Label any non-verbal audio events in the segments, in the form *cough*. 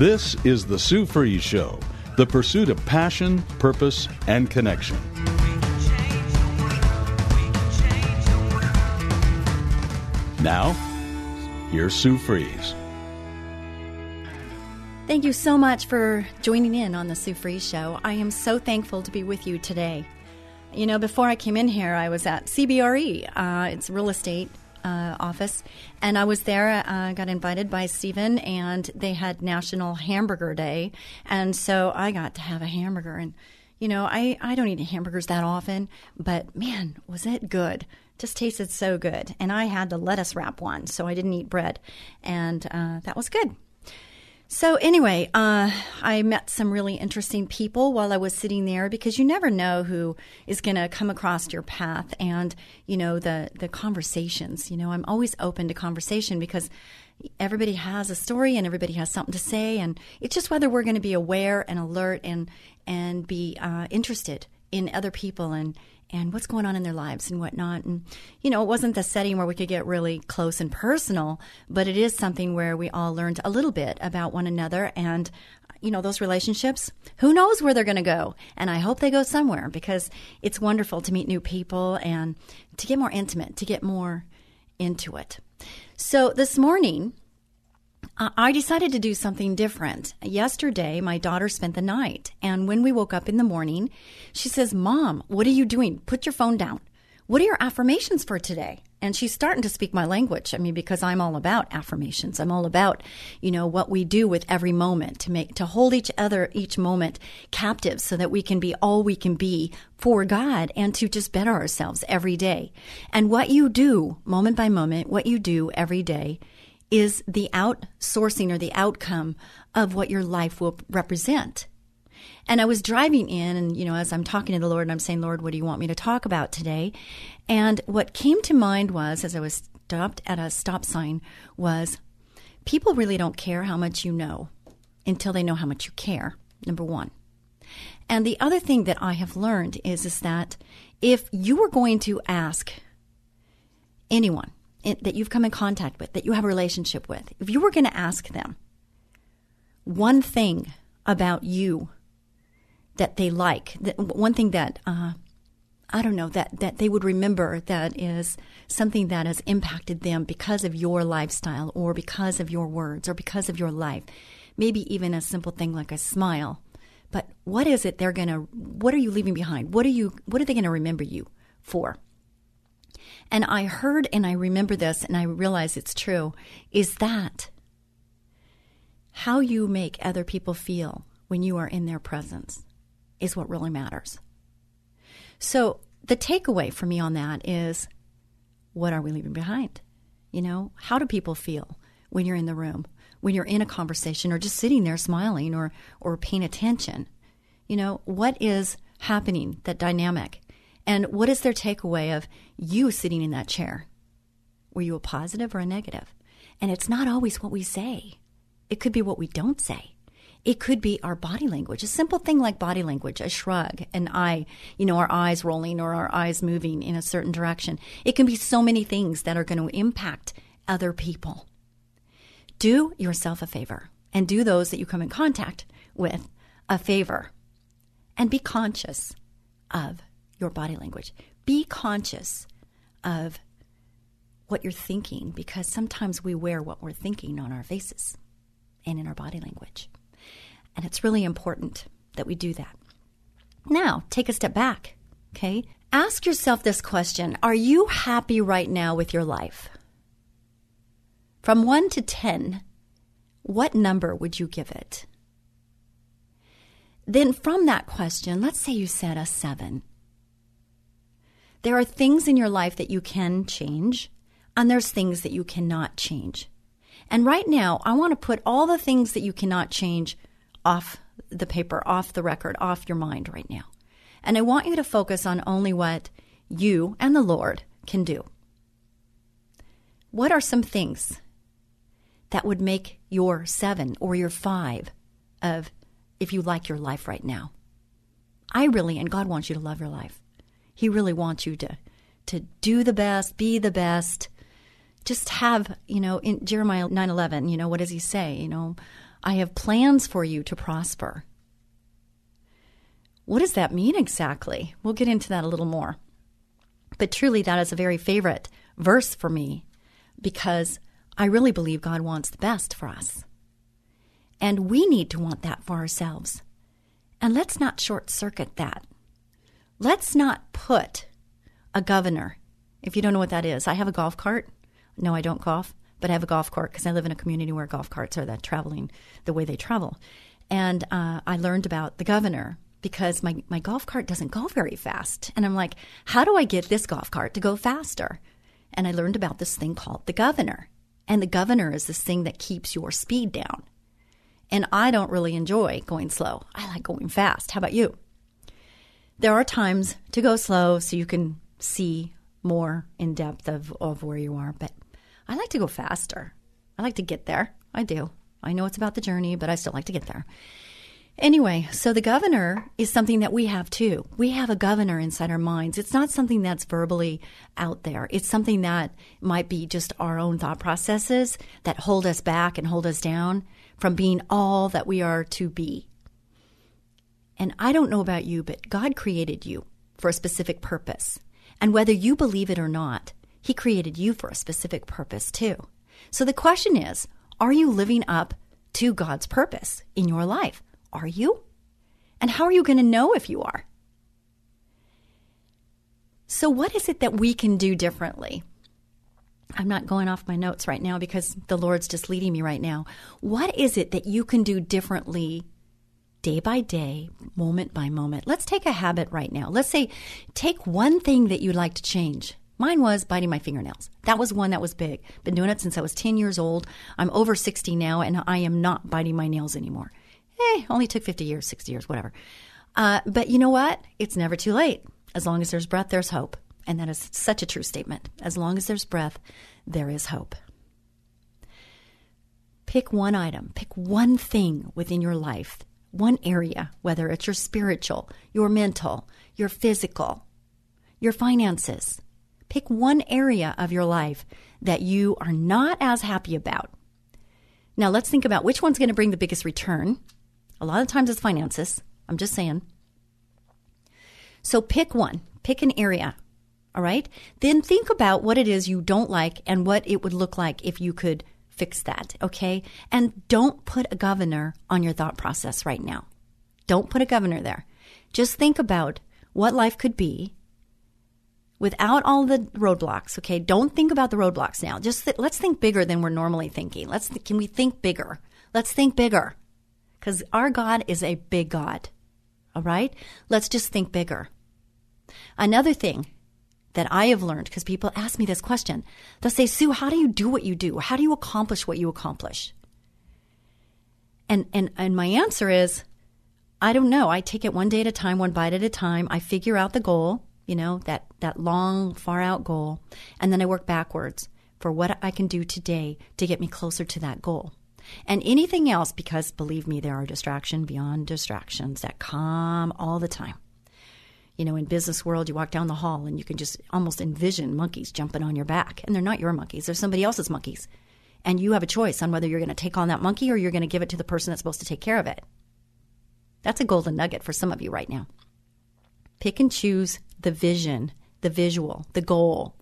This is the Sue Fries Show, the pursuit of passion, purpose, and connection. Now, here's Sue Fries. Thank you so much for joining in on the Sue Fries Show. I am so thankful to be with you today. You know, before I came in here, I was at CBRE. Uh, it's real estate uh, office, and I was there. I uh, got invited by Stephen, and they had National Hamburger Day, and so I got to have a hamburger. And you know, I I don't eat hamburgers that often, but man, was it good! Just tasted so good, and I had the lettuce wrap one, so I didn't eat bread, and uh, that was good. So, anyway, uh, I met some really interesting people while I was sitting there because you never know who is going to come across your path and, you know, the, the conversations. You know, I'm always open to conversation because everybody has a story and everybody has something to say. And it's just whether we're going to be aware and alert and, and be uh, interested in other people and, and what's going on in their lives and whatnot. And, you know, it wasn't the setting where we could get really close and personal, but it is something where we all learned a little bit about one another and, you know, those relationships, who knows where they're going to go? And I hope they go somewhere because it's wonderful to meet new people and to get more intimate, to get more into it. So this morning, Uh, I decided to do something different. Yesterday, my daughter spent the night, and when we woke up in the morning, she says, Mom, what are you doing? Put your phone down. What are your affirmations for today? And she's starting to speak my language. I mean, because I'm all about affirmations. I'm all about, you know, what we do with every moment to make, to hold each other, each moment captive so that we can be all we can be for God and to just better ourselves every day. And what you do moment by moment, what you do every day is the outsourcing or the outcome of what your life will represent. And I was driving in, and you know, as I'm talking to the Lord, and I'm saying, Lord, what do you want me to talk about today? And what came to mind was, as I was stopped at a stop sign, was people really don't care how much you know until they know how much you care. Number one. And the other thing that I have learned is, is that if you were going to ask anyone, that you've come in contact with, that you have a relationship with, if you were going to ask them one thing about you that they like, that, one thing that uh, I don't know that that they would remember that is something that has impacted them because of your lifestyle or because of your words or because of your life, maybe even a simple thing like a smile. But what is it they're gonna? What are you leaving behind? What are you? What are they gonna remember you for? And I heard and I remember this and I realize it's true is that how you make other people feel when you are in their presence is what really matters. So the takeaway for me on that is what are we leaving behind? You know, how do people feel when you're in the room, when you're in a conversation or just sitting there smiling or or paying attention? You know, what is happening that dynamic and what is their takeaway of you sitting in that chair? Were you a positive or a negative? And it's not always what we say, it could be what we don't say. It could be our body language, a simple thing like body language, a shrug, an eye, you know, our eyes rolling or our eyes moving in a certain direction. It can be so many things that are going to impact other people. Do yourself a favor and do those that you come in contact with a favor and be conscious of your body language. Be conscious of what you're thinking because sometimes we wear what we're thinking on our faces and in our body language. And it's really important that we do that. Now, take a step back, okay? Ask yourself this question Are you happy right now with your life? From 1 to 10, what number would you give it? Then, from that question, let's say you said a 7. There are things in your life that you can change, and there's things that you cannot change. And right now, I want to put all the things that you cannot change off the paper, off the record, off your mind right now. And I want you to focus on only what you and the Lord can do. What are some things that would make your seven or your five of if you like your life right now? I really, and God wants you to love your life. He really wants you to to do the best, be the best. Just have, you know, in Jeremiah 9:11, you know, what does he say? You know, I have plans for you to prosper. What does that mean exactly? We'll get into that a little more. But truly that is a very favorite verse for me because I really believe God wants the best for us. And we need to want that for ourselves. And let's not short circuit that. Let's not put a governor, if you don't know what that is, I have a golf cart. No, I don't golf, but I have a golf cart because I live in a community where golf carts are that traveling the way they travel. And uh, I learned about the governor because my, my golf cart doesn't go very fast. And I'm like, how do I get this golf cart to go faster? And I learned about this thing called the governor. And the governor is this thing that keeps your speed down. And I don't really enjoy going slow. I like going fast. How about you? There are times to go slow so you can see more in depth of, of where you are, but I like to go faster. I like to get there. I do. I know it's about the journey, but I still like to get there. Anyway, so the governor is something that we have too. We have a governor inside our minds. It's not something that's verbally out there. It's something that might be just our own thought processes that hold us back and hold us down from being all that we are to be. And I don't know about you, but God created you for a specific purpose. And whether you believe it or not, He created you for a specific purpose too. So the question is are you living up to God's purpose in your life? Are you? And how are you going to know if you are? So, what is it that we can do differently? I'm not going off my notes right now because the Lord's just leading me right now. What is it that you can do differently day by day, moment by moment. Let's take a habit right now. Let's say take one thing that you'd like to change. Mine was biting my fingernails. That was one that was big. Been doing it since I was 10 years old. I'm over 60 now and I am not biting my nails anymore. Eh, only took 50 years, 60 years, whatever. Uh, but you know what? It's never too late. As long as there's breath, there's hope. And that is such a true statement. As long as there's breath, there is hope. Pick one item, pick one thing within your life one area, whether it's your spiritual, your mental, your physical, your finances. Pick one area of your life that you are not as happy about. Now, let's think about which one's going to bring the biggest return. A lot of times it's finances. I'm just saying. So pick one, pick an area. All right. Then think about what it is you don't like and what it would look like if you could fix that, okay? And don't put a governor on your thought process right now. Don't put a governor there. Just think about what life could be without all the roadblocks, okay? Don't think about the roadblocks now. Just th- let's think bigger than we're normally thinking. Let's th- can we think bigger? Let's think bigger. Cuz our God is a big God. All right? Let's just think bigger. Another thing that I have learned because people ask me this question. They'll say, Sue, how do you do what you do? How do you accomplish what you accomplish? And, and, and my answer is, I don't know. I take it one day at a time, one bite at a time. I figure out the goal, you know, that, that long, far out goal. And then I work backwards for what I can do today to get me closer to that goal. And anything else, because believe me, there are distraction beyond distractions that come all the time you know, in business world, you walk down the hall and you can just almost envision monkeys jumping on your back. And they're not your monkeys, they're somebody else's monkeys. And you have a choice on whether you're going to take on that monkey or you're going to give it to the person that's supposed to take care of it. That's a golden nugget for some of you right now. Pick and choose the vision, the visual, the goal,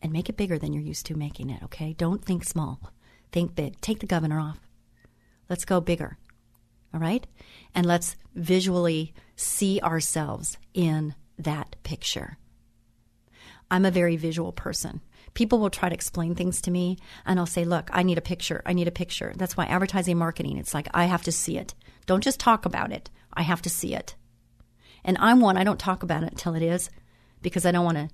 and make it bigger than you're used to making it, okay? Don't think small. Think big. Take the governor off. Let's go bigger. All right? And let's visually see ourselves in that picture. I'm a very visual person. People will try to explain things to me, and I'll say, Look, I need a picture. I need a picture. That's why advertising marketing, it's like I have to see it. Don't just talk about it, I have to see it. And I'm one, I don't talk about it until it is because I don't want to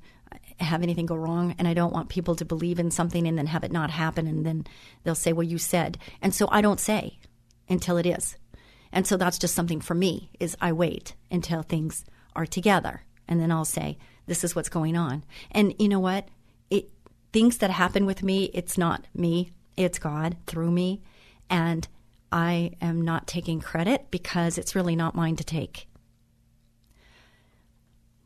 have anything go wrong and I don't want people to believe in something and then have it not happen and then they'll say, well, you said. And so I don't say until it is. And so that's just something for me is I wait until things are together and then I'll say, this is what's going on. And you know what? It things that happen with me, it's not me, it's God through me. And I am not taking credit because it's really not mine to take.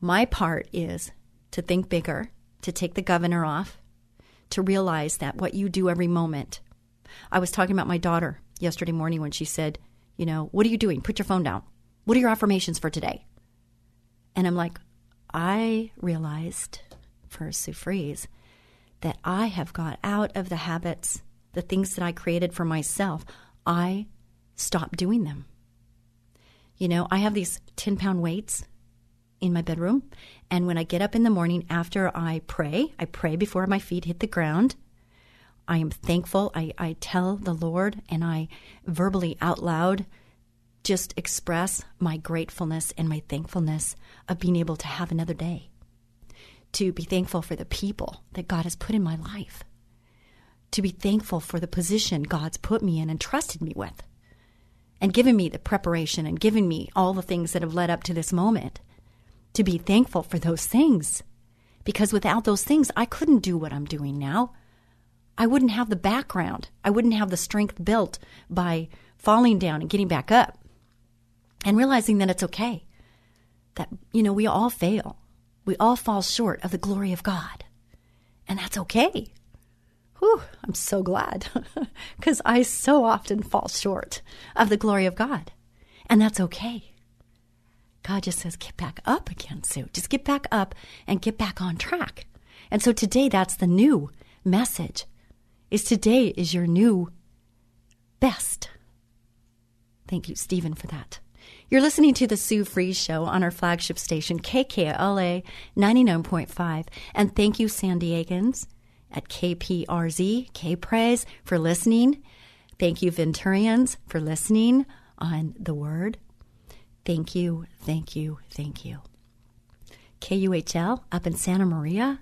My part is to think bigger, to take the governor off, to realize that what you do every moment. I was talking about my daughter yesterday morning when she said, You know, what are you doing? Put your phone down. What are your affirmations for today? And I'm like, I realized for Sue Fries that I have got out of the habits, the things that I created for myself. I stopped doing them. You know, I have these 10 pound weights in my bedroom. And when I get up in the morning after I pray, I pray before my feet hit the ground. I am thankful. I, I tell the Lord and I verbally out loud just express my gratefulness and my thankfulness of being able to have another day. To be thankful for the people that God has put in my life. To be thankful for the position God's put me in and trusted me with. And given me the preparation and given me all the things that have led up to this moment to be thankful for those things. Because without those things, I couldn't do what I'm doing now. I wouldn't have the background. I wouldn't have the strength built by falling down and getting back up and realizing that it's okay. That, you know, we all fail. We all fall short of the glory of God. And that's okay. Whew, I'm so glad *laughs* because I so often fall short of the glory of God. And that's okay. God just says, get back up again, Sue. Just get back up and get back on track. And so today, that's the new message. Is today is your new best. Thank you, Stephen, for that. You're listening to the Sue Fries Show on our flagship station, KKLA 99.5. And thank you, San Diegans at KPRZ, K Praise, for listening. Thank you, Venturians, for listening on the Word. Thank you, thank you, thank you. KUHL up in Santa Maria.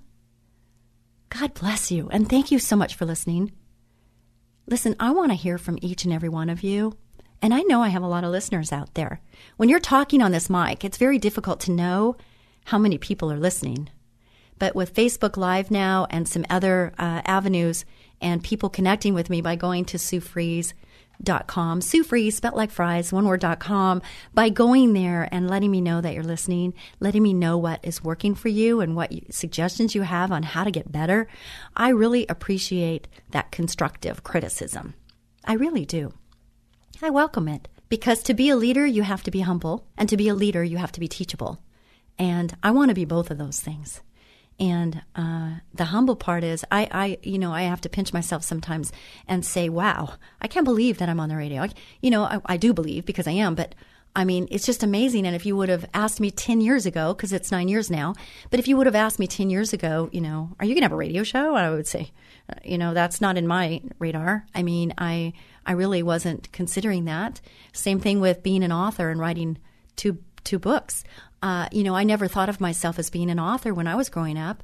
God bless you, and thank you so much for listening. Listen, I want to hear from each and every one of you, and I know I have a lot of listeners out there. When you're talking on this mic, it's very difficult to know how many people are listening. But with Facebook Live now and some other uh, avenues, and people connecting with me by going to Sue Fries dot com, Sue Fries, spelt like fries, one word dot com, by going there and letting me know that you're listening, letting me know what is working for you and what suggestions you have on how to get better. I really appreciate that constructive criticism. I really do. I welcome it because to be a leader, you have to be humble, and to be a leader, you have to be teachable. And I want to be both of those things. And uh, the humble part is, I, I, you know, I have to pinch myself sometimes and say, "Wow, I can't believe that I'm on the radio." I, you know, I, I do believe because I am, but I mean, it's just amazing. And if you would have asked me 10 years ago, because it's nine years now, but if you would have asked me 10 years ago, you know, are you going to have a radio show? I would say, uh, you know, that's not in my radar. I mean, I, I really wasn't considering that. Same thing with being an author and writing two, two books. Uh, you know, I never thought of myself as being an author when I was growing up.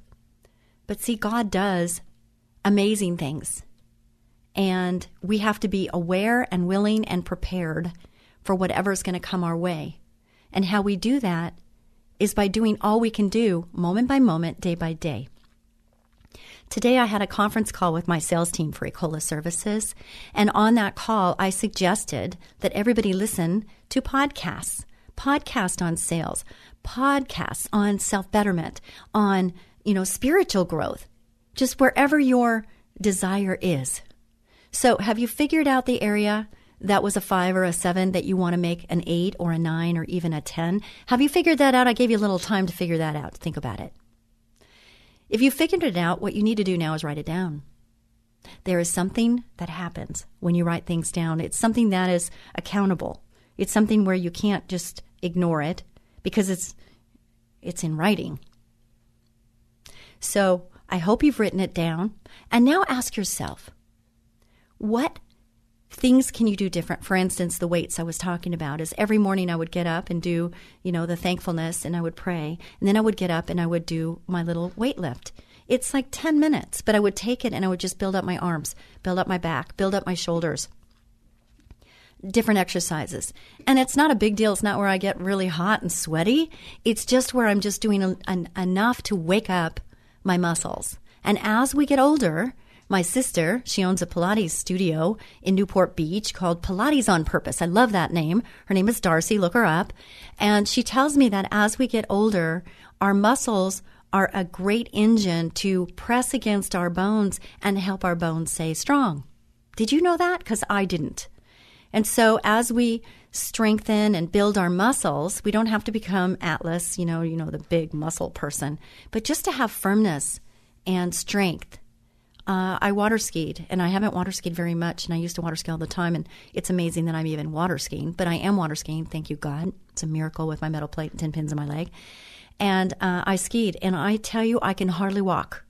But see, God does amazing things. And we have to be aware and willing and prepared for whatever's going to come our way. And how we do that is by doing all we can do moment by moment, day by day. Today, I had a conference call with my sales team for Ecola Services. And on that call, I suggested that everybody listen to podcasts podcast on sales, podcasts on self betterment, on, you know, spiritual growth, just wherever your desire is. So, have you figured out the area that was a five or a seven that you want to make an eight or a nine or even a 10? Have you figured that out? I gave you a little time to figure that out. Think about it. If you figured it out, what you need to do now is write it down. There is something that happens when you write things down. It's something that is accountable. It's something where you can't just ignore it because it's it's in writing. So, I hope you've written it down and now ask yourself, what things can you do different? For instance, the weights I was talking about is every morning I would get up and do, you know, the thankfulness and I would pray. And then I would get up and I would do my little weight lift. It's like 10 minutes, but I would take it and I would just build up my arms, build up my back, build up my shoulders. Different exercises. And it's not a big deal. It's not where I get really hot and sweaty. It's just where I'm just doing an, enough to wake up my muscles. And as we get older, my sister, she owns a Pilates studio in Newport Beach called Pilates on Purpose. I love that name. Her name is Darcy. Look her up. And she tells me that as we get older, our muscles are a great engine to press against our bones and help our bones stay strong. Did you know that? Because I didn't. And so as we strengthen and build our muscles, we don't have to become Atlas, you know, you know, the big muscle person, but just to have firmness and strength uh, I water skied, and I haven't water skied very much, and I used to water ski all the time, and it's amazing that I'm even water skiing, but I am water skiing, thank you, God. It's a miracle with my metal plate and 10 pins in my leg. And uh, I skied, and I tell you, I can hardly walk.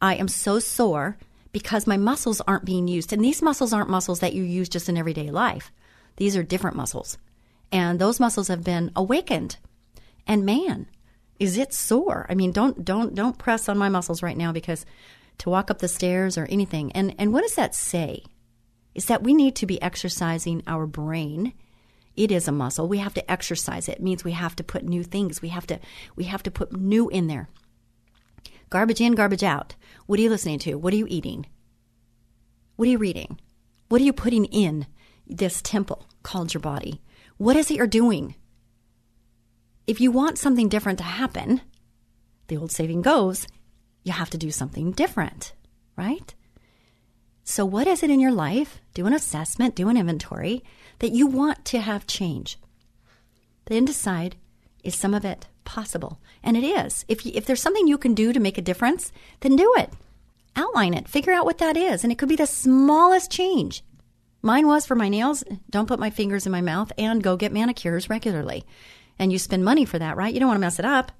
I am so sore because my muscles aren't being used. And these muscles aren't muscles that you use just in everyday life, these are different muscles. And those muscles have been awakened. And man, is it sore? I mean, don't don't don't press on my muscles right now because to walk up the stairs or anything. And, and what does that say? Is that we need to be exercising our brain. It is a muscle. We have to exercise it. It means we have to put new things. We have to we have to put new in there. Garbage in, garbage out. What are you listening to? What are you eating? What are you reading? What are you putting in this temple called your body? What is it you're doing? If you want something different to happen, the old saying goes, you have to do something different, right? So, what is it in your life? Do an assessment, do an inventory that you want to have change. Then decide is some of it possible? And it is. If, you, if there's something you can do to make a difference, then do it. Outline it, figure out what that is. And it could be the smallest change. Mine was for my nails don't put my fingers in my mouth and go get manicures regularly. And you spend money for that, right? You don't want to mess it up.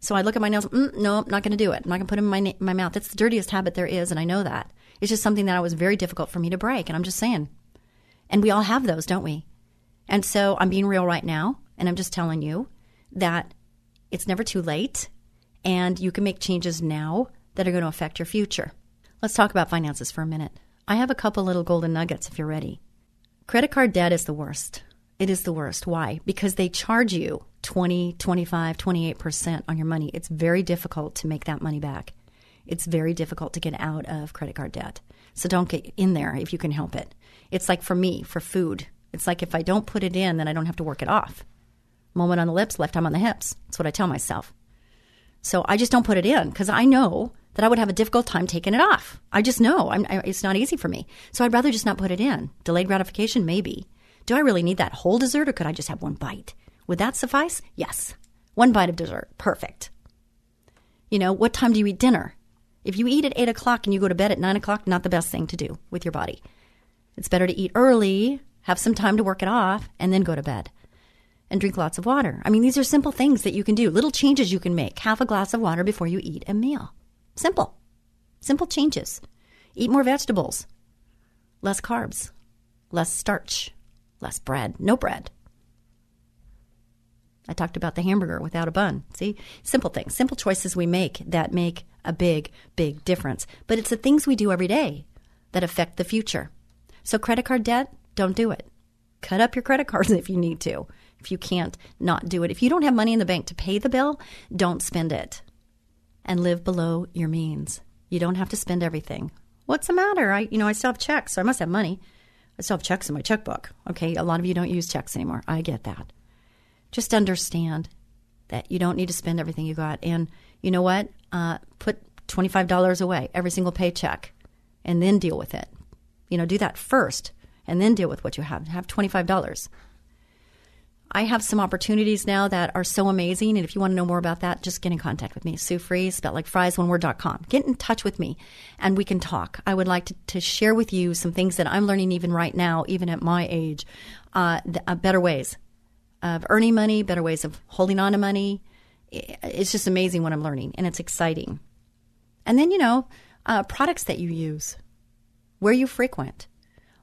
So I look at my nails. Mm, no, I'm not going to do it. I'm not going to put them in my my mouth. It's the dirtiest habit there is, and I know that. It's just something that was very difficult for me to break, and I'm just saying. And we all have those, don't we? And so I'm being real right now, and I'm just telling you that it's never too late, and you can make changes now that are going to affect your future. Let's talk about finances for a minute. I have a couple little golden nuggets if you're ready. Credit card debt is the worst. It is the worst. Why? Because they charge you 20, 25, 28% on your money. It's very difficult to make that money back. It's very difficult to get out of credit card debt. So don't get in there if you can help it. It's like for me, for food. It's like if I don't put it in, then I don't have to work it off. Moment on the lips, left time on the hips. That's what I tell myself. So I just don't put it in because I know that I would have a difficult time taking it off. I just know I, it's not easy for me. So I'd rather just not put it in. Delayed gratification, maybe. Do I really need that whole dessert or could I just have one bite? Would that suffice? Yes. One bite of dessert. Perfect. You know, what time do you eat dinner? If you eat at 8 o'clock and you go to bed at 9 o'clock, not the best thing to do with your body. It's better to eat early, have some time to work it off, and then go to bed. And drink lots of water. I mean, these are simple things that you can do, little changes you can make. Half a glass of water before you eat a meal. Simple. Simple changes. Eat more vegetables, less carbs, less starch, less bread, no bread. I talked about the hamburger without a bun. See, simple things, simple choices we make that make a big, big difference. But it's the things we do every day that affect the future. So, credit card debt, don't do it. Cut up your credit cards *laughs* if you need to. If you can't, not do it. If you don't have money in the bank to pay the bill, don't spend it. And live below your means. You don't have to spend everything. What's the matter? I, you know, I still have checks, so I must have money. I still have checks in my checkbook. Okay, a lot of you don't use checks anymore. I get that. Just understand that you don't need to spend everything you got. And you know what? Uh, put $25 away every single paycheck and then deal with it. You know, do that first and then deal with what you have. Have $25. I have some opportunities now that are so amazing. And if you want to know more about that, just get in contact with me. Sue Fries, spelled like fries, one word.com. Get in touch with me and we can talk. I would like to, to share with you some things that I'm learning even right now, even at my age, uh, uh, better ways of earning money, better ways of holding on to money. It's just amazing what I'm learning and it's exciting. And then, you know, uh, products that you use, where you frequent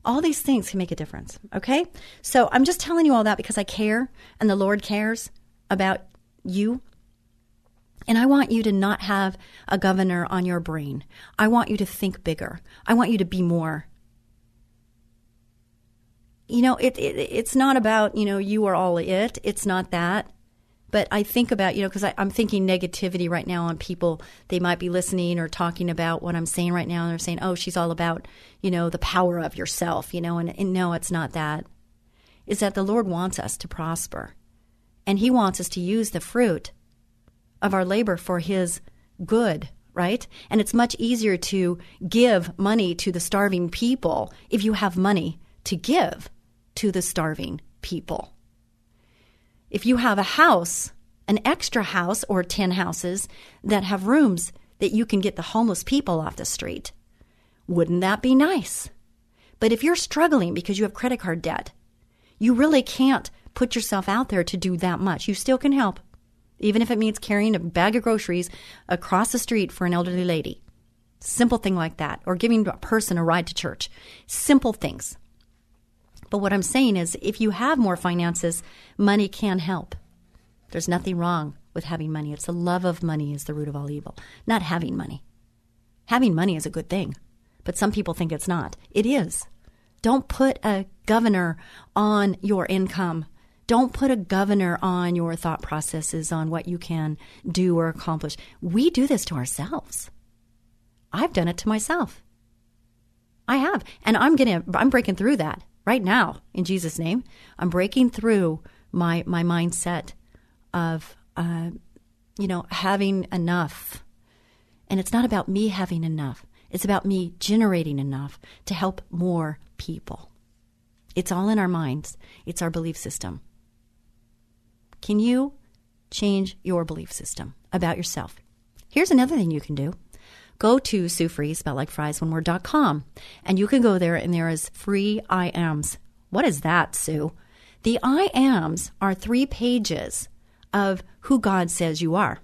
All these things can make a difference. Okay? So I'm just telling you all that because I care and the Lord cares about you. And I want you to not have a governor on your brain. I want you to think bigger. I want you to be more. You know, it, it it's not about, you know, you are all it. It's not that. But I think about, you know, because I'm thinking negativity right now on people. They might be listening or talking about what I'm saying right now. And they're saying, oh, she's all about, you know, the power of yourself, you know, and, and no, it's not that. Is that the Lord wants us to prosper. And He wants us to use the fruit of our labor for His good, right? And it's much easier to give money to the starving people if you have money to give to the starving people. If you have a house, an extra house or 10 houses that have rooms that you can get the homeless people off the street, wouldn't that be nice? But if you're struggling because you have credit card debt, you really can't put yourself out there to do that much. You still can help, even if it means carrying a bag of groceries across the street for an elderly lady. Simple thing like that, or giving a person a ride to church. Simple things. But what I'm saying is, if you have more finances, money can help. There's nothing wrong with having money. It's the love of money is the root of all evil, not having money. Having money is a good thing, but some people think it's not. It is. Don't put a governor on your income. Don't put a governor on your thought processes on what you can do or accomplish. We do this to ourselves. I've done it to myself. I have. And I'm getting I'm breaking through that right now in Jesus' name. I'm breaking through my my mindset of uh, you know having enough, and it's not about me having enough. It's about me generating enough to help more people. It's all in our minds. It's our belief system. Can you change your belief system about yourself? Here's another thing you can do go to Sue Free, spelled like fries, one word, com, and you can go there and there is free I ams. What is that, Sue? The I ams are three pages of who God says you are.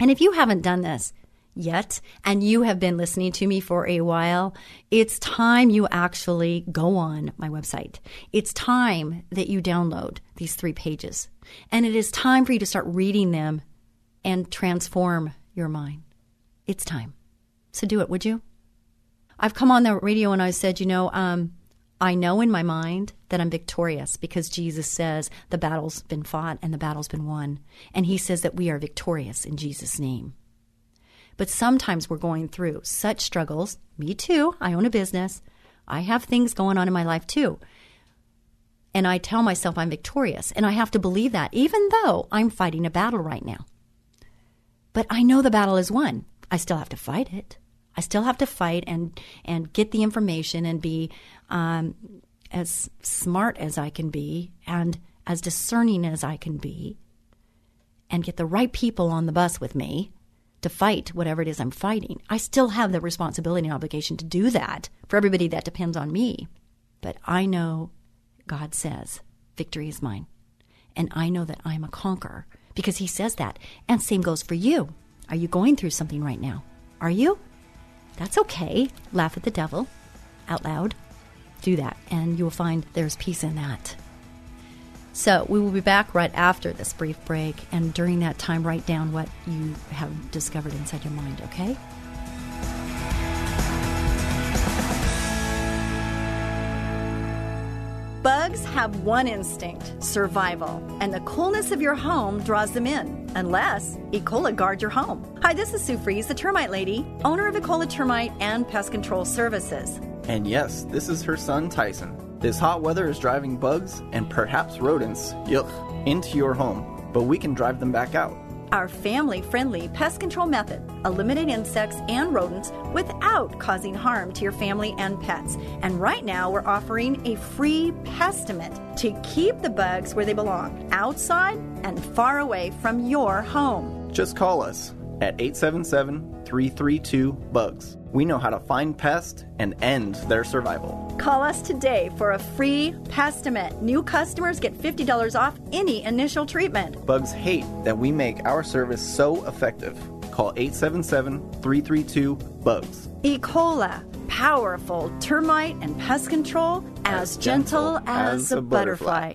And if you haven't done this yet, and you have been listening to me for a while, it's time you actually go on my website. It's time that you download these three pages. And it is time for you to start reading them and transform your mind. It's time. So do it, would you? I've come on the radio and I said, you know, um, I know in my mind that I'm victorious because Jesus says the battle's been fought and the battle's been won. And he says that we are victorious in Jesus' name. But sometimes we're going through such struggles. Me too. I own a business. I have things going on in my life too. And I tell myself I'm victorious. And I have to believe that, even though I'm fighting a battle right now. But I know the battle is won. I still have to fight it. I still have to fight and and get the information and be um, as smart as I can be and as discerning as I can be, and get the right people on the bus with me to fight whatever it is I'm fighting. I still have the responsibility and obligation to do that for everybody that depends on me. But I know God says victory is mine. And I know that I'm a conqueror because He says that. And same goes for you. Are you going through something right now? Are you? That's okay. Laugh at the devil out loud. Do that, and you will find there's peace in that. So, we will be back right after this brief break, and during that time, write down what you have discovered inside your mind, okay? Bugs have one instinct survival, and the coolness of your home draws them in, unless Ecola guard your home. Hi, this is Sue Fries, the termite lady, owner of Ecola Termite and Pest Control Services. And yes, this is her son Tyson. This hot weather is driving bugs and perhaps rodents, yuck, into your home, but we can drive them back out. Our family friendly pest control method eliminate insects and rodents without causing harm to your family and pets. And right now, we're offering a free Pestiment to keep the bugs where they belong outside and far away from your home. Just call us at 877 332 BUGS. We know how to find pests and end their survival. Call us today for a free Pestiment. New customers get $50 off any initial treatment. Bugs hate that we make our service so effective. Call 877 332 BUGS. E. coli, powerful termite and pest control as, gentle, as, a butterfly.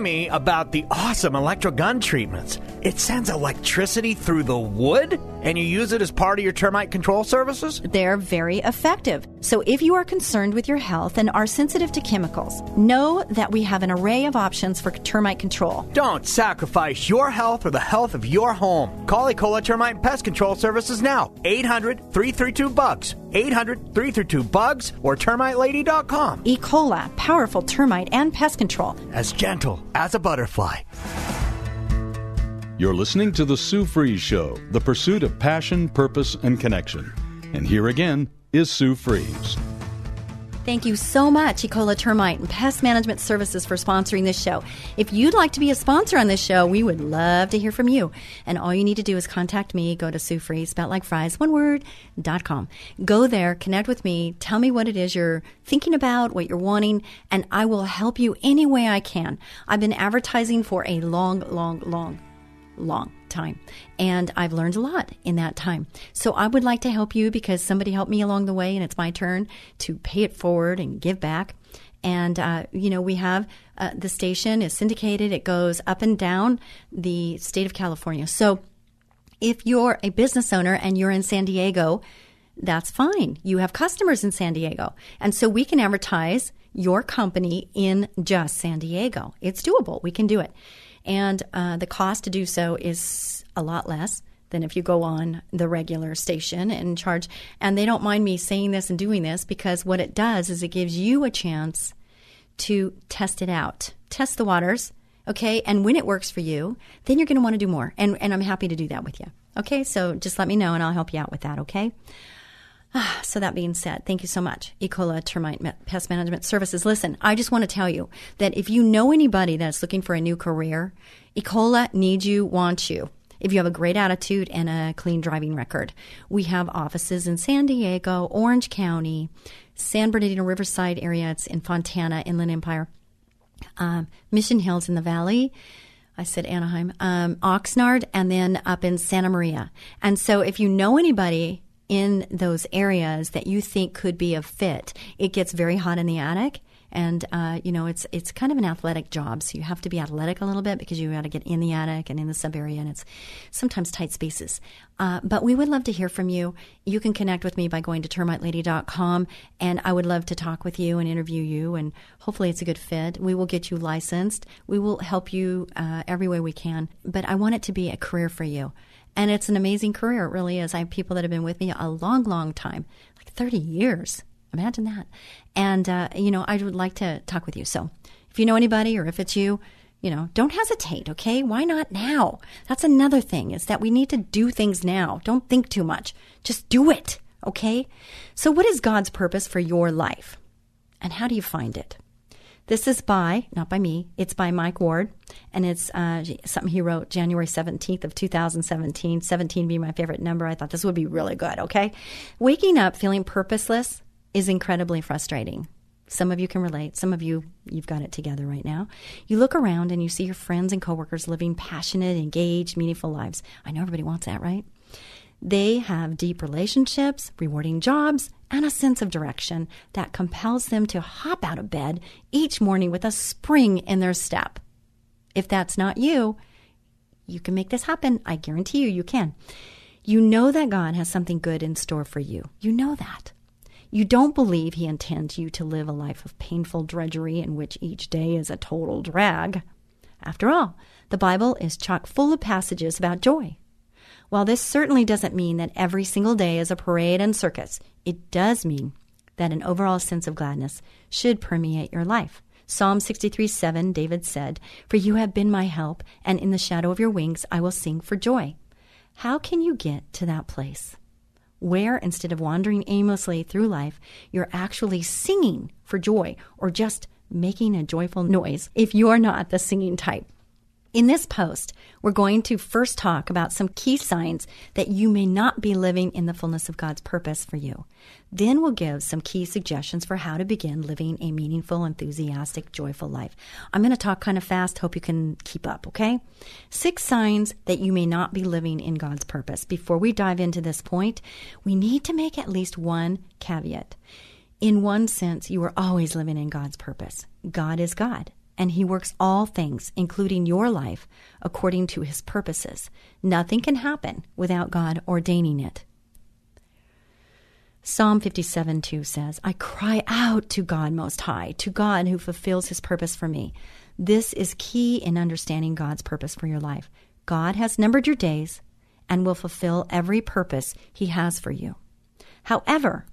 me about the awesome electro gun treatments. It sends electricity through the wood, and you use it as part of your termite control services? They're very effective. So if you are concerned with your health and are sensitive to chemicals, know that we have an array of options for termite control. Don't sacrifice your health or the health of your home. Call Ecola Termite Pest Control Services now. 800 332 BUGS. 800 332 BUGS or termitelady.com. E. coli, powerful termite and pest control. As gentle as a butterfly. You're listening to The Sue Fries Show, the pursuit of passion, purpose, and connection. And here again is Sue Fries. Thank you so much, Ecola Termite and Pest Management Services, for sponsoring this show. If you'd like to be a sponsor on this show, we would love to hear from you. And all you need to do is contact me. Go to Sue Fries, spelled like fries, one word, dot com. Go there, connect with me, tell me what it is you're thinking about, what you're wanting, and I will help you any way I can. I've been advertising for a long, long, long long time. And I've learned a lot in that time. So I would like to help you because somebody helped me along the way and it's my turn to pay it forward and give back. And, uh, you know, we have uh, the station is syndicated, it goes up and down the state of California. So if you're a business owner and you're in San Diego, that's fine. You have customers in San Diego. And so we can advertise your company in just San Diego. It's doable. We can do it and uh, the cost to do so is a lot less than if you go on the regular station and charge. And they don't mind me saying this and doing this because what it does is it gives you a chance to test it out, test the waters, okay? And when it works for you, then you're going to want to do more. And, and I'm happy to do that with you, okay? So just let me know and I'll help you out with that, okay? So that being said, thank you so much, Ecola Termite Pest Management Services. Listen, I just want to tell you that if you know anybody that's looking for a new career, Ecola needs you, wants you. If you have a great attitude and a clean driving record, we have offices in San Diego, Orange County, San Bernardino Riverside area. It's in Fontana, Inland Empire, um, Mission Hills in the Valley. I said Anaheim, um, Oxnard, and then up in Santa Maria. And so, if you know anybody in those areas that you think could be a fit. It gets very hot in the attic. And uh, you know it's it's kind of an athletic job, so you have to be athletic a little bit because you got to get in the attic and in the sub area, and it's sometimes tight spaces. Uh, but we would love to hear from you. You can connect with me by going to termitelady.com, and I would love to talk with you and interview you, and hopefully it's a good fit. We will get you licensed. We will help you uh, every way we can. But I want it to be a career for you. And it's an amazing career. It really is. I have people that have been with me a long, long time, like 30 years. Imagine that. And, uh, you know, I would like to talk with you. So if you know anybody or if it's you, you know, don't hesitate, okay? Why not now? That's another thing is that we need to do things now. Don't think too much. Just do it, okay? So, what is God's purpose for your life? And how do you find it? This is by, not by me, it's by Mike Ward, and it's uh, something he wrote January 17th of 2017, 17 being my favorite number. I thought this would be really good, okay? Waking up feeling purposeless is incredibly frustrating. Some of you can relate. Some of you, you've got it together right now. You look around and you see your friends and coworkers living passionate, engaged, meaningful lives. I know everybody wants that, right? They have deep relationships, rewarding jobs, and a sense of direction that compels them to hop out of bed each morning with a spring in their step. If that's not you, you can make this happen. I guarantee you, you can. You know that God has something good in store for you. You know that. You don't believe He intends you to live a life of painful drudgery in which each day is a total drag. After all, the Bible is chock full of passages about joy. While this certainly doesn't mean that every single day is a parade and circus, it does mean that an overall sense of gladness should permeate your life. Psalm 63 7, David said, For you have been my help, and in the shadow of your wings I will sing for joy. How can you get to that place? where instead of wandering aimlessly through life, you're actually singing for joy or just making a joyful noise if you're not the singing type. In this post, we're going to first talk about some key signs that you may not be living in the fullness of God's purpose for you. Then we'll give some key suggestions for how to begin living a meaningful, enthusiastic, joyful life. I'm going to talk kind of fast. Hope you can keep up, okay? Six signs that you may not be living in God's purpose. Before we dive into this point, we need to make at least one caveat. In one sense, you are always living in God's purpose. God is God and He works all things, including your life, according to His purposes. Nothing can happen without God ordaining it. Psalm 57 2 says, I cry out to God Most High, to God who fulfills His purpose for me. This is key in understanding God's purpose for your life. God has numbered your days and will fulfill every purpose He has for you. However,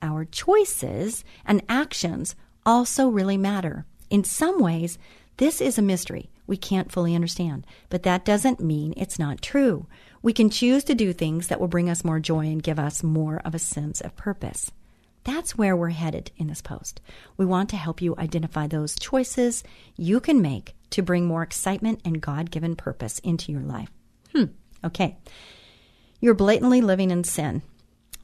our choices and actions also really matter. In some ways, this is a mystery we can't fully understand, but that doesn't mean it's not true. We can choose to do things that will bring us more joy and give us more of a sense of purpose. That's where we're headed in this post. We want to help you identify those choices you can make to bring more excitement and God given purpose into your life. Hmm, okay. You're blatantly living in sin.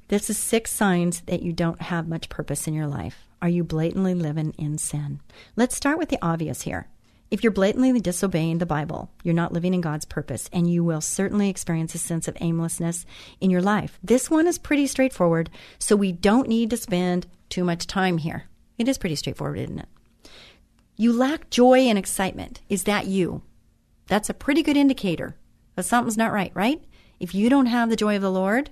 This is six signs that you don't have much purpose in your life. Are you blatantly living in sin? Let's start with the obvious here. If you're blatantly disobeying the Bible, you're not living in God's purpose, and you will certainly experience a sense of aimlessness in your life. This one is pretty straightforward, so we don't need to spend too much time here. It is pretty straightforward, isn't it? You lack joy and excitement. Is that you? That's a pretty good indicator that something's not right, right? If you don't have the joy of the Lord,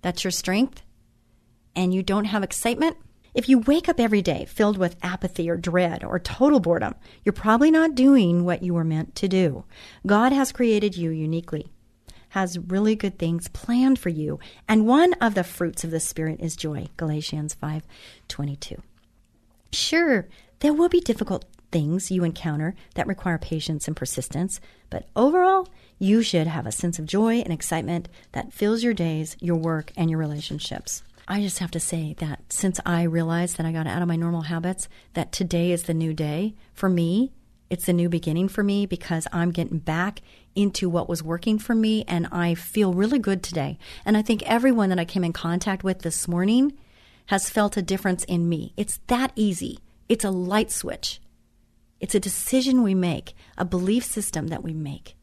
that's your strength, and you don't have excitement, if you wake up every day filled with apathy or dread or total boredom, you're probably not doing what you were meant to do. God has created you uniquely, has really good things planned for you, and one of the fruits of the Spirit is joy. Galatians 5:22. Sure, there will be difficult things you encounter that require patience and persistence, but overall, you should have a sense of joy and excitement that fills your days, your work, and your relationships. I just have to say that since I realized that I got out of my normal habits, that today is the new day for me. It's a new beginning for me because I'm getting back into what was working for me and I feel really good today. And I think everyone that I came in contact with this morning has felt a difference in me. It's that easy. It's a light switch. It's a decision we make, a belief system that we make.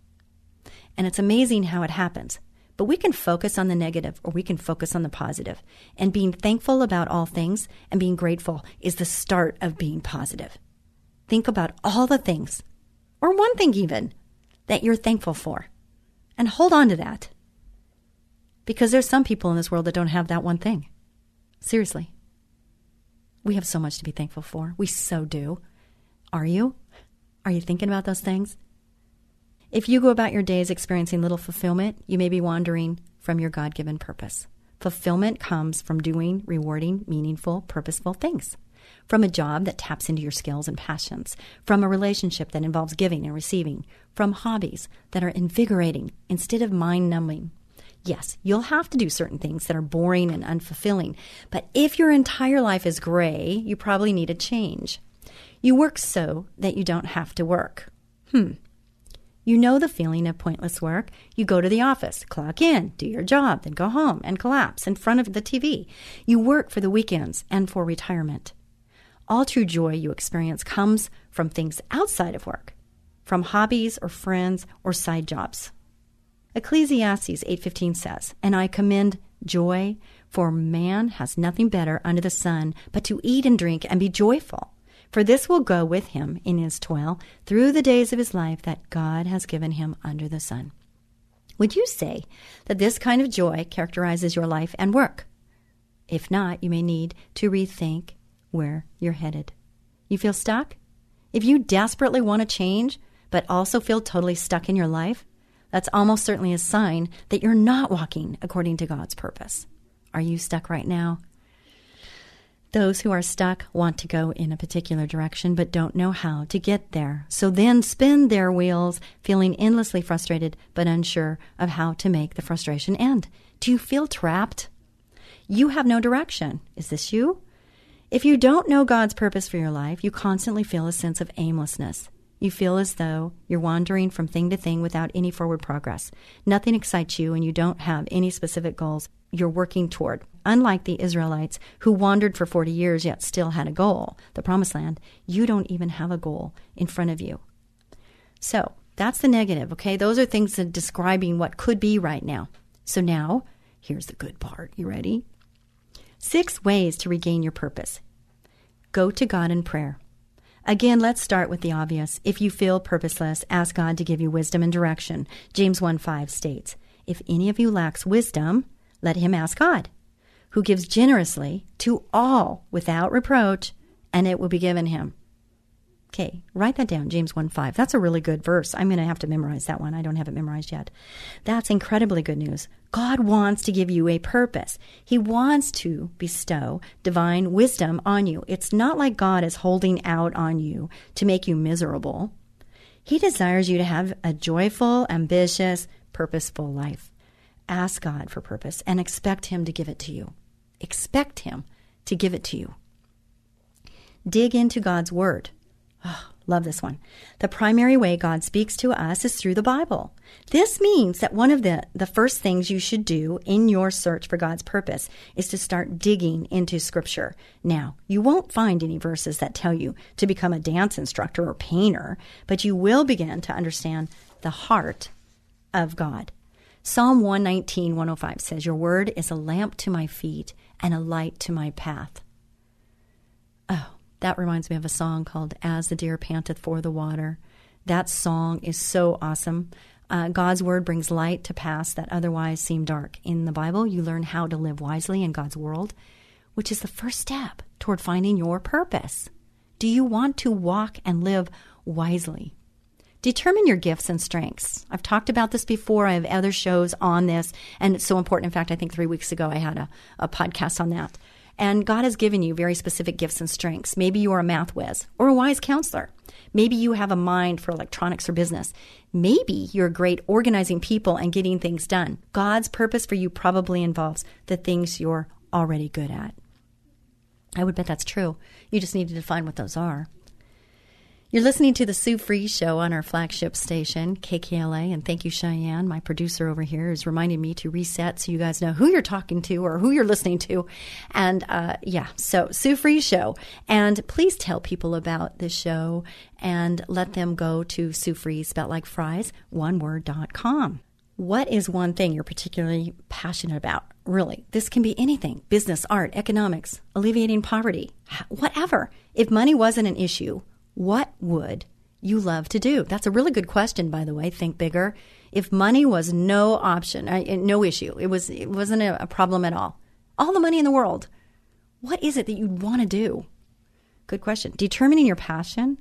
And it's amazing how it happens. But we can focus on the negative or we can focus on the positive. And being thankful about all things and being grateful is the start of being positive. Think about all the things, or one thing even, that you're thankful for. And hold on to that. Because there's some people in this world that don't have that one thing. Seriously. We have so much to be thankful for. We so do. Are you? Are you thinking about those things? If you go about your days experiencing little fulfillment, you may be wandering from your God given purpose. Fulfillment comes from doing rewarding, meaningful, purposeful things. From a job that taps into your skills and passions, from a relationship that involves giving and receiving, from hobbies that are invigorating instead of mind numbing. Yes, you'll have to do certain things that are boring and unfulfilling, but if your entire life is gray, you probably need a change. You work so that you don't have to work. Hmm, you know the feeling of pointless work. You go to the office, clock in, do your job, then go home and collapse in front of the TV. You work for the weekends and for retirement. All true joy you experience comes from things outside of work, from hobbies or friends or side jobs. Ecclesiastes 8:15 says, "And I commend joy, for man has nothing better under the sun but to eat and drink and be joyful." For this will go with him in his toil through the days of his life that God has given him under the sun. Would you say that this kind of joy characterizes your life and work? If not, you may need to rethink where you're headed. You feel stuck? If you desperately want to change, but also feel totally stuck in your life, that's almost certainly a sign that you're not walking according to God's purpose. Are you stuck right now? Those who are stuck want to go in a particular direction but don't know how to get there. So then spin their wheels, feeling endlessly frustrated but unsure of how to make the frustration end. Do you feel trapped? You have no direction. Is this you? If you don't know God's purpose for your life, you constantly feel a sense of aimlessness. You feel as though you're wandering from thing to thing without any forward progress. Nothing excites you, and you don't have any specific goals you're working toward. Unlike the Israelites who wandered for 40 years yet still had a goal, the promised land, you don't even have a goal in front of you. So that's the negative, okay? Those are things that describing what could be right now. So now, here's the good part. You ready? Six ways to regain your purpose. Go to God in prayer. Again, let's start with the obvious. If you feel purposeless, ask God to give you wisdom and direction. James 1 5 states, If any of you lacks wisdom, let him ask God, who gives generously to all without reproach, and it will be given him. Okay, write that down, James 1 5. That's a really good verse. I'm going to have to memorize that one. I don't have it memorized yet. That's incredibly good news. God wants to give you a purpose. He wants to bestow divine wisdom on you. It's not like God is holding out on you to make you miserable. He desires you to have a joyful, ambitious, purposeful life. Ask God for purpose and expect Him to give it to you. Expect Him to give it to you. Dig into God's Word. Oh, love this one. The primary way God speaks to us is through the Bible. This means that one of the, the first things you should do in your search for God's purpose is to start digging into Scripture. Now, you won't find any verses that tell you to become a dance instructor or painter, but you will begin to understand the heart of God. Psalm 119, 105 says, Your word is a lamp to my feet and a light to my path. Oh, that reminds me of a song called As the Deer Panteth for the Water. That song is so awesome. Uh, God's word brings light to paths that otherwise seem dark. In the Bible, you learn how to live wisely in God's world, which is the first step toward finding your purpose. Do you want to walk and live wisely? Determine your gifts and strengths. I've talked about this before. I have other shows on this, and it's so important. In fact, I think three weeks ago I had a, a podcast on that. And God has given you very specific gifts and strengths. Maybe you are a math whiz or a wise counselor. Maybe you have a mind for electronics or business. Maybe you're great organizing people and getting things done. God's purpose for you probably involves the things you're already good at. I would bet that's true. You just need to define what those are. You're listening to the Sue Fries Show on our flagship station, KKLA, and thank you, Cheyenne, my producer over here, is reminding me to reset so you guys know who you're talking to or who you're listening to. And uh, yeah, so Sue Fries Show. And please tell people about this show and let them go to Sue Fries, spelled like fries, one word, dot com. What is one thing you're particularly passionate about? Really, this can be anything business, art, economics, alleviating poverty, whatever. If money wasn't an issue, what would you love to do? That's a really good question, by the way. Think bigger. If money was no option, no issue, it was it wasn't a problem at all. All the money in the world. What is it that you'd want to do? Good question. Determining your passion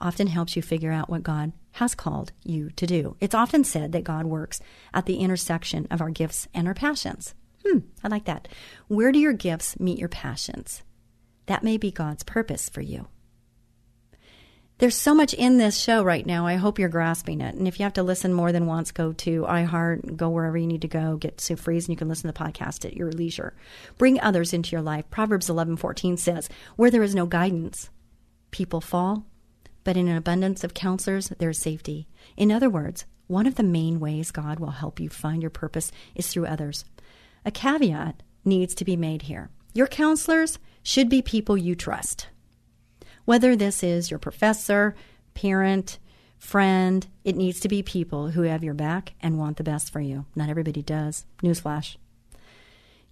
often helps you figure out what God has called you to do. It's often said that God works at the intersection of our gifts and our passions. Hmm, I like that. Where do your gifts meet your passions? That may be God's purpose for you. There's so much in this show right now. I hope you're grasping it. And if you have to listen more than once, go to iHeart, go wherever you need to go, get Sue Fries, and you can listen to the podcast at your leisure. Bring others into your life. Proverbs 11:14 says, "Where there is no guidance, people fall, but in an abundance of counselors there is safety." In other words, one of the main ways God will help you find your purpose is through others. A caveat needs to be made here. Your counselors should be people you trust. Whether this is your professor, parent, friend, it needs to be people who have your back and want the best for you. Not everybody does. Newsflash.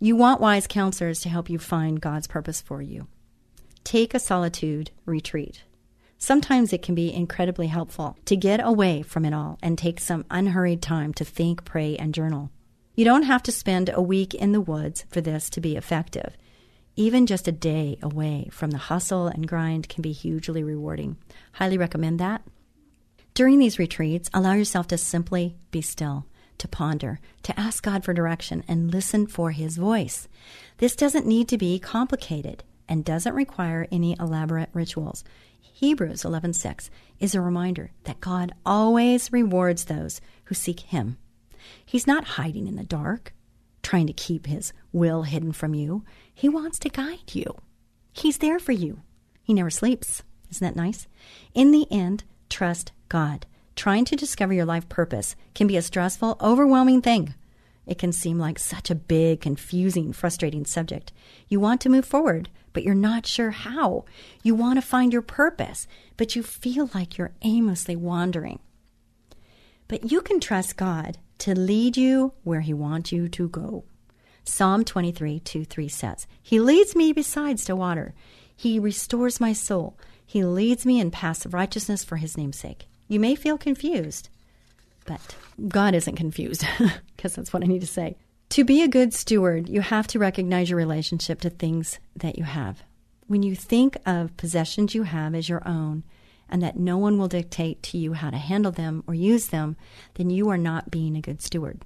You want wise counselors to help you find God's purpose for you. Take a solitude retreat. Sometimes it can be incredibly helpful to get away from it all and take some unhurried time to think, pray, and journal. You don't have to spend a week in the woods for this to be effective. Even just a day away from the hustle and grind can be hugely rewarding. Highly recommend that. During these retreats, allow yourself to simply be still, to ponder, to ask God for direction, and listen for His voice. This doesn't need to be complicated and doesn't require any elaborate rituals. Hebrews 11:6 is a reminder that God always rewards those who seek him. He's not hiding in the dark trying to keep his will hidden from you. He wants to guide you. He's there for you. He never sleeps. Isn't that nice? In the end, trust God. Trying to discover your life purpose can be a stressful, overwhelming thing. It can seem like such a big, confusing, frustrating subject. You want to move forward, but you're not sure how. You want to find your purpose, but you feel like you're aimlessly wandering. But you can trust God to lead you where He wants you to go. Psalm 23 2 3 says, He leads me beside still water. He restores my soul. He leads me in paths of righteousness for His name's sake. You may feel confused, but God isn't confused, *laughs* because that's what I need to say. To be a good steward, you have to recognize your relationship to things that you have. When you think of possessions you have as your own, and that no one will dictate to you how to handle them or use them, then you are not being a good steward.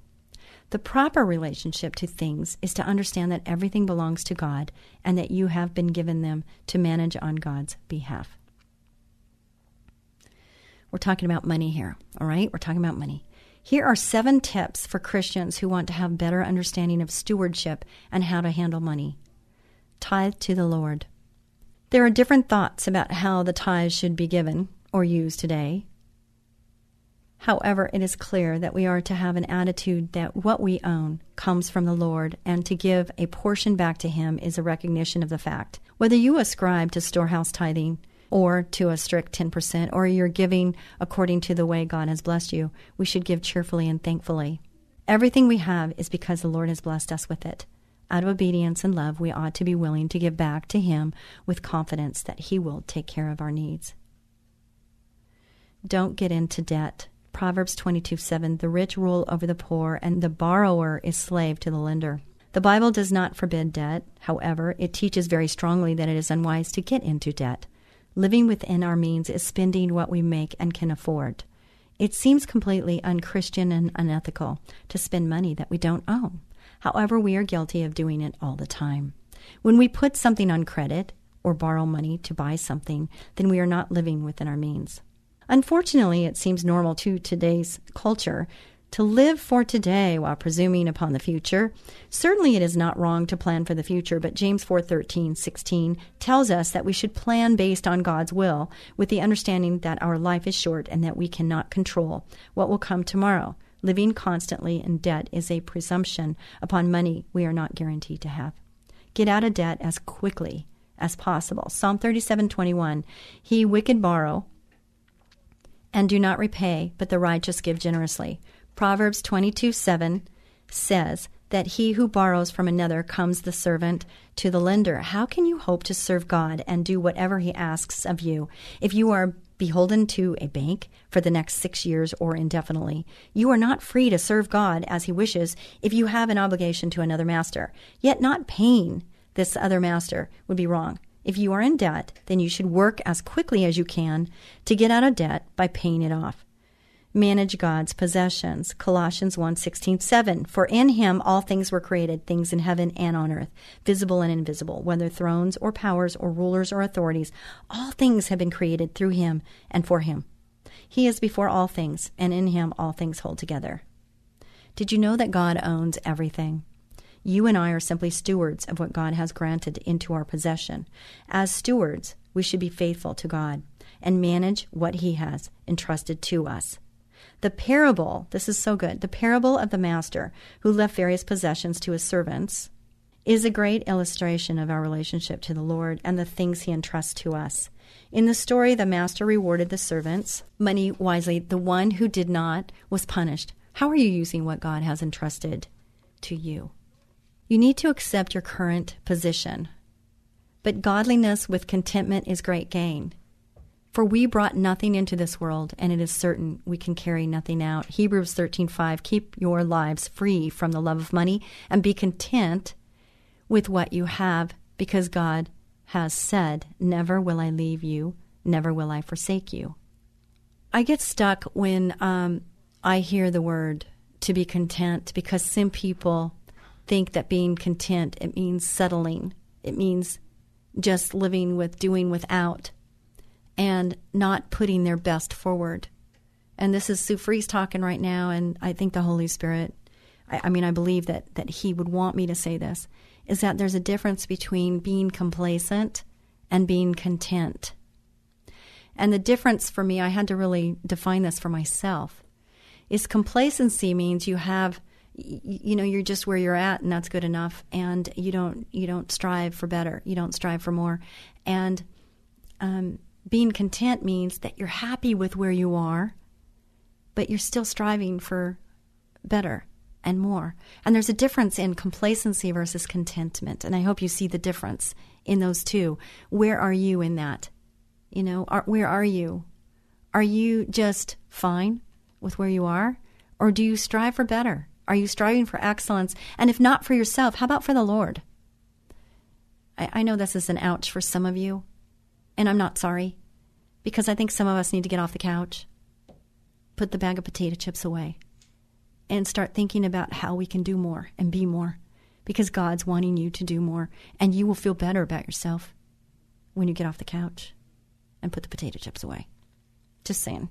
The proper relationship to things is to understand that everything belongs to God and that you have been given them to manage on God's behalf. We're talking about money here, all right? We're talking about money. Here are seven tips for Christians who want to have better understanding of stewardship and how to handle money. Tithe to the Lord. There are different thoughts about how the tithe should be given or used today. However, it is clear that we are to have an attitude that what we own comes from the Lord, and to give a portion back to Him is a recognition of the fact. Whether you ascribe to storehouse tithing or to a strict 10%, or you're giving according to the way God has blessed you, we should give cheerfully and thankfully. Everything we have is because the Lord has blessed us with it. Out of obedience and love, we ought to be willing to give back to Him with confidence that He will take care of our needs. Don't get into debt. Proverbs 22 7 The rich rule over the poor, and the borrower is slave to the lender. The Bible does not forbid debt. However, it teaches very strongly that it is unwise to get into debt. Living within our means is spending what we make and can afford. It seems completely unchristian and unethical to spend money that we don't own. However, we are guilty of doing it all the time. When we put something on credit or borrow money to buy something, then we are not living within our means. Unfortunately, it seems normal to today's culture to live for today while presuming upon the future. Certainly it is not wrong to plan for the future, but James 4:13, 16 tells us that we should plan based on God's will with the understanding that our life is short and that we cannot control what will come tomorrow. Living constantly in debt is a presumption upon money we are not guaranteed to have. Get out of debt as quickly as possible. Psalm 37:21 He wicked borrow and do not repay, but the righteous give generously. Proverbs 22:7 says that he who borrows from another comes the servant to the lender. How can you hope to serve God and do whatever he asks of you if you are beholden to a bank for the next six years or indefinitely. You are not free to serve God as He wishes if you have an obligation to another master. Yet, not paying this other master would be wrong. If you are in debt, then you should work as quickly as you can to get out of debt by paying it off manage God's possessions. Colossians 1:16, 7. For in him all things were created, things in heaven and on earth, visible and invisible, whether thrones or powers or rulers or authorities, all things have been created through him and for him. He is before all things, and in him all things hold together. Did you know that God owns everything? You and I are simply stewards of what God has granted into our possession. As stewards, we should be faithful to God and manage what He has entrusted to us. The parable, this is so good, the parable of the master who left various possessions to his servants is a great illustration of our relationship to the Lord and the things he entrusts to us. In the story, the master rewarded the servants money wisely. The one who did not was punished. How are you using what God has entrusted to you? You need to accept your current position. But godliness with contentment is great gain. For we brought nothing into this world, and it is certain we can carry nothing out. Hebrews 13:5 Keep your lives free from the love of money and be content with what you have because God has said, "Never will I leave you, never will I forsake you." I get stuck when um, I hear the word to be content because some people think that being content it means settling. It means just living with doing without and not putting their best forward. And this is Sue Fries talking right now, and I think the Holy Spirit I, I mean, I believe that, that he would want me to say this, is that there's a difference between being complacent and being content. And the difference for me, I had to really define this for myself, is complacency means you have you know you're just where you're at and that's good enough and you don't you don't strive for better you don't strive for more and um, being content means that you're happy with where you are but you're still striving for better and more. And there's a difference in complacency versus contentment and i hope you see the difference in those two. Where are you in that? You know are, where are you? Are you just fine with where you are or do you strive for better? Are you striving for excellence? And if not for yourself, how about for the Lord? I, I know this is an ouch for some of you, and I'm not sorry, because I think some of us need to get off the couch, put the bag of potato chips away, and start thinking about how we can do more and be more, because God's wanting you to do more, and you will feel better about yourself when you get off the couch and put the potato chips away. Just saying.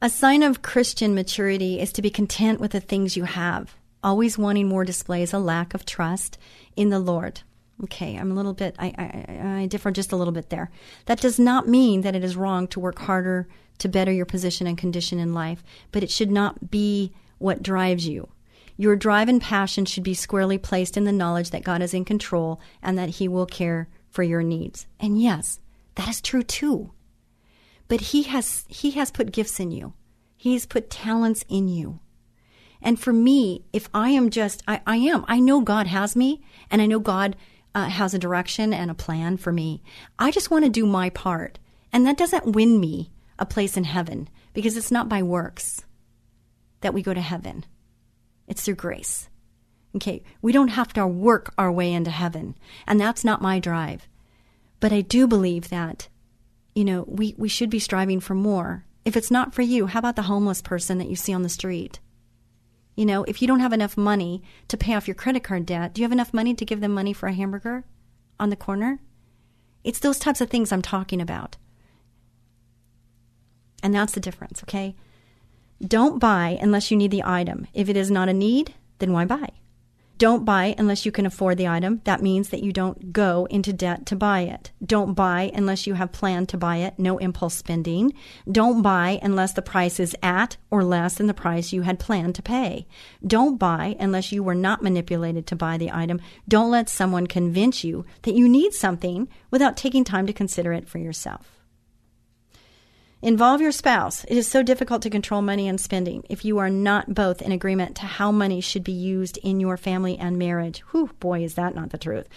A sign of Christian maturity is to be content with the things you have. Always wanting more displays a lack of trust in the Lord. Okay, I'm a little bit, I, I, I differ just a little bit there. That does not mean that it is wrong to work harder to better your position and condition in life, but it should not be what drives you. Your drive and passion should be squarely placed in the knowledge that God is in control and that He will care for your needs. And yes, that is true too. But he has he has put gifts in you. He's put talents in you. And for me, if I am just I, I am, I know God has me and I know God uh, has a direction and a plan for me. I just want to do my part. And that doesn't win me a place in heaven because it's not by works that we go to heaven. It's through grace. Okay, we don't have to work our way into heaven, and that's not my drive. But I do believe that you know, we, we should be striving for more. If it's not for you, how about the homeless person that you see on the street? You know, if you don't have enough money to pay off your credit card debt, do you have enough money to give them money for a hamburger on the corner? It's those types of things I'm talking about. And that's the difference, okay? Don't buy unless you need the item. If it is not a need, then why buy? Don't buy unless you can afford the item. That means that you don't go into debt to buy it. Don't buy unless you have planned to buy it. No impulse spending. Don't buy unless the price is at or less than the price you had planned to pay. Don't buy unless you were not manipulated to buy the item. Don't let someone convince you that you need something without taking time to consider it for yourself. Involve your spouse. It is so difficult to control money and spending if you are not both in agreement to how money should be used in your family and marriage. Whew, boy, is that not the truth.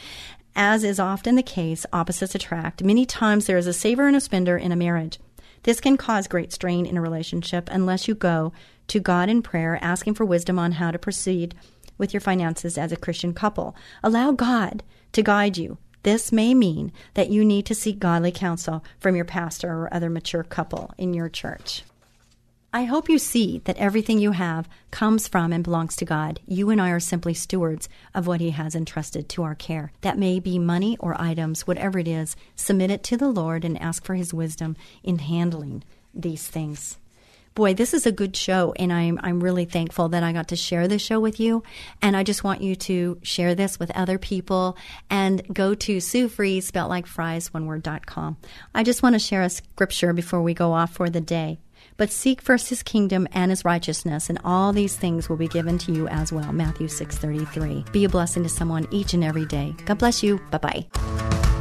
As is often the case, opposites attract. Many times there is a saver and a spender in a marriage. This can cause great strain in a relationship unless you go to God in prayer asking for wisdom on how to proceed with your finances as a Christian couple. Allow God to guide you this may mean that you need to seek godly counsel from your pastor or other mature couple in your church. I hope you see that everything you have comes from and belongs to God. You and I are simply stewards of what He has entrusted to our care. That may be money or items, whatever it is. Submit it to the Lord and ask for His wisdom in handling these things boy, this is a good show, and I'm I'm really thankful that I got to share this show with you. And I just want you to share this with other people and go to Sue Fries, spelt like fries, one word dot com. I just want to share a scripture before we go off for the day. But seek first his kingdom and his righteousness, and all these things will be given to you as well. Matthew six thirty three. Be a blessing to someone each and every day. God bless you. Bye bye